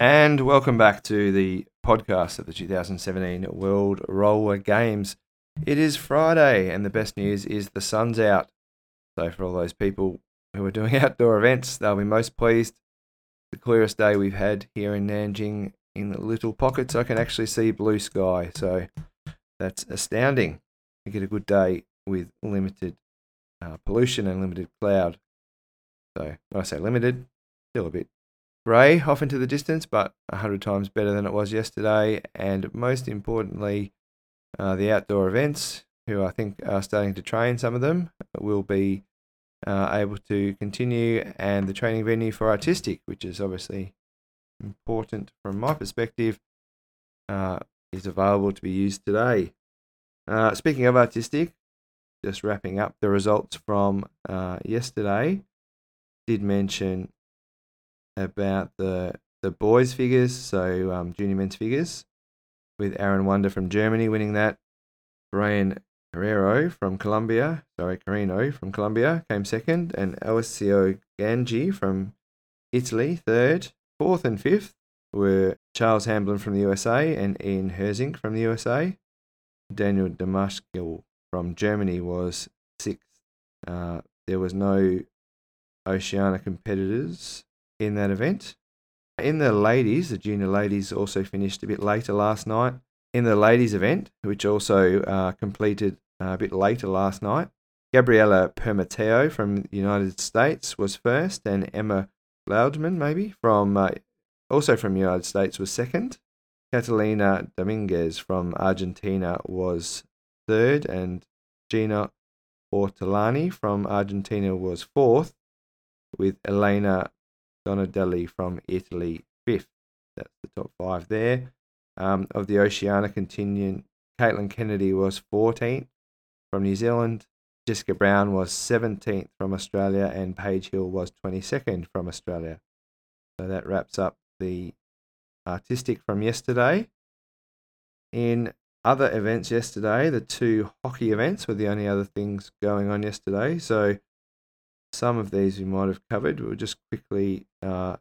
And welcome back to the podcast of the 2017 World Roller Games. It is Friday, and the best news is the sun's out. So, for all those people who are doing outdoor events, they'll be most pleased. The clearest day we've had here in Nanjing in little pockets, I can actually see blue sky. So, that's astounding. You get a good day with limited uh, pollution and limited cloud. So, when I say limited, still a bit grey off into the distance, but 100 times better than it was yesterday. And most importantly, uh, the outdoor events, who I think are starting to train some of them, will be uh, able to continue, and the training venue for artistic, which is obviously important from my perspective, uh, is available to be used today. Uh, speaking of artistic, just wrapping up the results from uh, yesterday, did mention about the the boys figures, so um, junior men's figures, with Aaron Wonder from Germany winning that. Brian Carrero from Colombia, sorry, Carino from Colombia came second, and Alessio Gangi from Italy third. Fourth and fifth were Charles Hamblin from the USA and Ian Herzink from the USA. Daniel Damaschkel from Germany was sixth. Uh, there was no Oceania competitors in that event. In the ladies, the junior ladies also finished a bit later last night. In the ladies event, which also uh, completed uh, a bit later last night, Gabriela Permateo from the United States was first, and Emma Loudman, maybe, from uh, also from the United States, was second. Catalina Dominguez from Argentina was third, and Gina Ortolani from Argentina was fourth, with Elena Donadelli from Italy, fifth. That's the top five there. Um, of the Oceania contingent, Caitlin Kennedy was 14th from New Zealand. Jessica Brown was 17th from Australia, and Paige Hill was 22nd from Australia. So that wraps up the artistic from yesterday. In other events yesterday, the two hockey events were the only other things going on yesterday. So some of these we might have covered. We'll just quickly uh,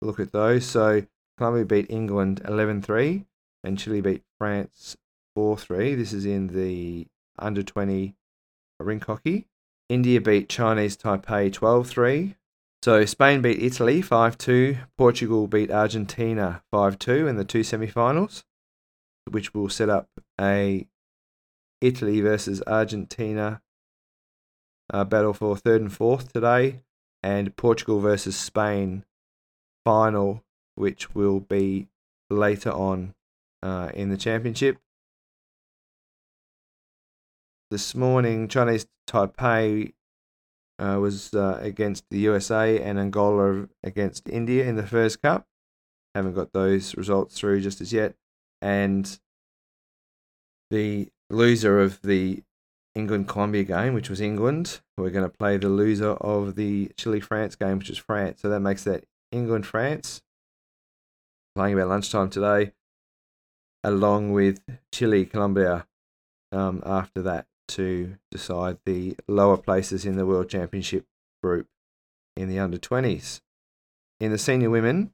look at those. So Colombia beat England 11 3 and Chile beat France 4 3. This is in the under 20 rink hockey. India beat Chinese Taipei 12 3. So Spain beat Italy 5 2. Portugal beat Argentina 5 2 in the two semi finals, which will set up a Italy versus Argentina uh, battle for third and fourth today, and Portugal versus Spain final, which will be later on uh, in the championship. This morning, Chinese Taipei uh, was uh, against the USA and Angola against India in the first cup. Haven't got those results through just as yet. And the loser of the England Colombia game, which was England. We're going to play the loser of the Chile France game, which is France. So that makes that England France playing about lunchtime today, along with Chile Colombia um, after that to decide the lower places in the World Championship group in the under 20s. In the senior women,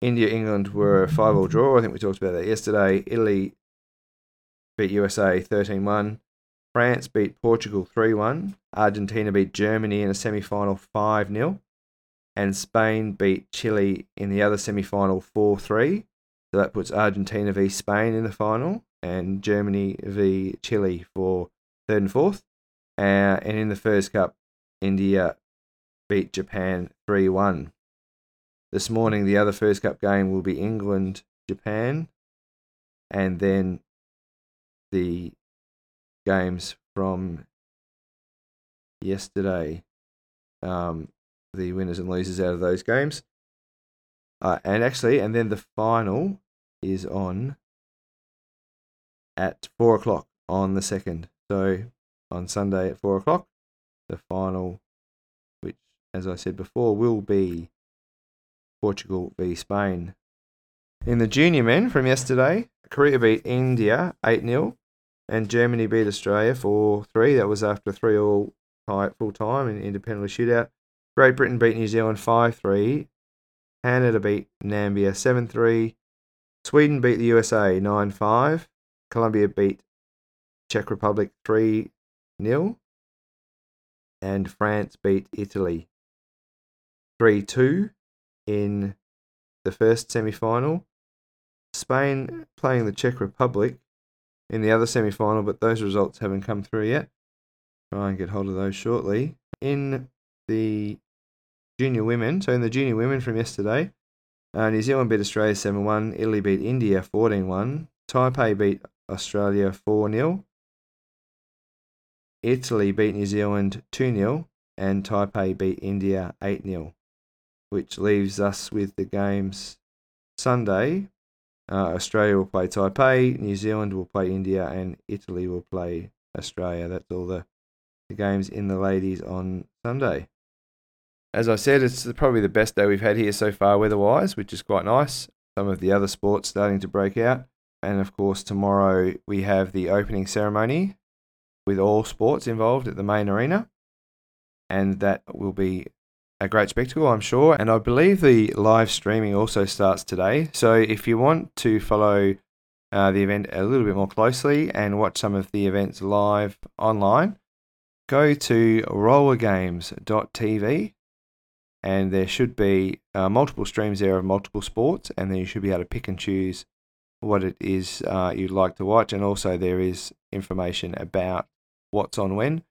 India England were a 5 all draw. I think we talked about that yesterday. Italy beat USA 13 1. France beat Portugal 3 1. Argentina beat Germany in a semi final 5 0. And Spain beat Chile in the other semi final 4 3. So that puts Argentina v Spain in the final and Germany v Chile for third and fourth. Uh, and in the first cup, India beat Japan 3 1. This morning, the other first cup game will be England Japan. And then the games from yesterday, um, the winners and losers out of those games. Uh, and actually, and then the final is on at four o'clock on the second. So on Sunday at four o'clock, the final, which, as I said before, will be Portugal v Spain. In the junior men from yesterday, Korea beat India 8 0 and Germany beat Australia 4 3. That was after three all tie full time and independently shootout. Great Britain beat New Zealand 5 3. Canada beat Nambia 7 3. Sweden beat the USA 9 5. Colombia beat Czech Republic 3 0. And France beat Italy 3 2 in the first semi final. Spain playing the Czech Republic in the other semi final, but those results haven't come through yet. Try and get hold of those shortly. In the junior women, so in the junior women from yesterday, uh, New Zealand beat Australia 7 1, Italy beat India 14 1, Taipei beat Australia 4 0, Italy beat New Zealand 2 0, and Taipei beat India 8 0, which leaves us with the games Sunday. Uh, Australia will play Taipei, New Zealand will play India, and Italy will play Australia. That's all the, the games in the ladies on Sunday. As I said, it's probably the best day we've had here so far weather wise, which is quite nice. Some of the other sports starting to break out. And of course, tomorrow we have the opening ceremony with all sports involved at the main arena. And that will be a great spectacle, I'm sure. And I believe the live streaming also starts today. So if you want to follow uh, the event a little bit more closely and watch some of the events live online, go to rollergames.tv and there should be uh, multiple streams there of multiple sports, and then you should be able to pick and choose what it is uh, you'd like to watch, and also there is information about what's on when.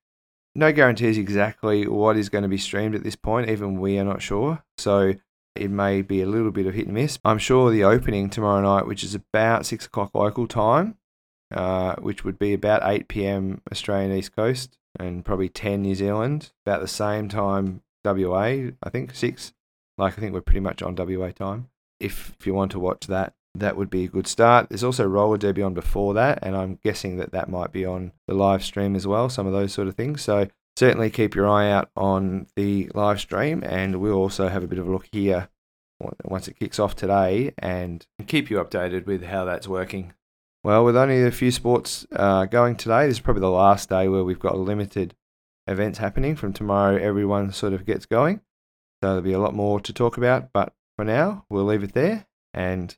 No guarantees exactly what is going to be streamed at this point, even we are not sure. So it may be a little bit of hit and miss. I'm sure the opening tomorrow night, which is about six o'clock local time, uh, which would be about 8 p.m. Australian East Coast and probably 10 New Zealand, about the same time WA, I think, six. Like, I think we're pretty much on WA time. If, if you want to watch that, that would be a good start. There's also roller derby on before that, and I'm guessing that that might be on the live stream as well, some of those sort of things. So certainly keep your eye out on the live stream, and we'll also have a bit of a look here once it kicks off today and keep you updated with how that's working. Well, with only a few sports uh, going today, this is probably the last day where we've got limited events happening. From tomorrow, everyone sort of gets going. So there'll be a lot more to talk about. But for now, we'll leave it there. And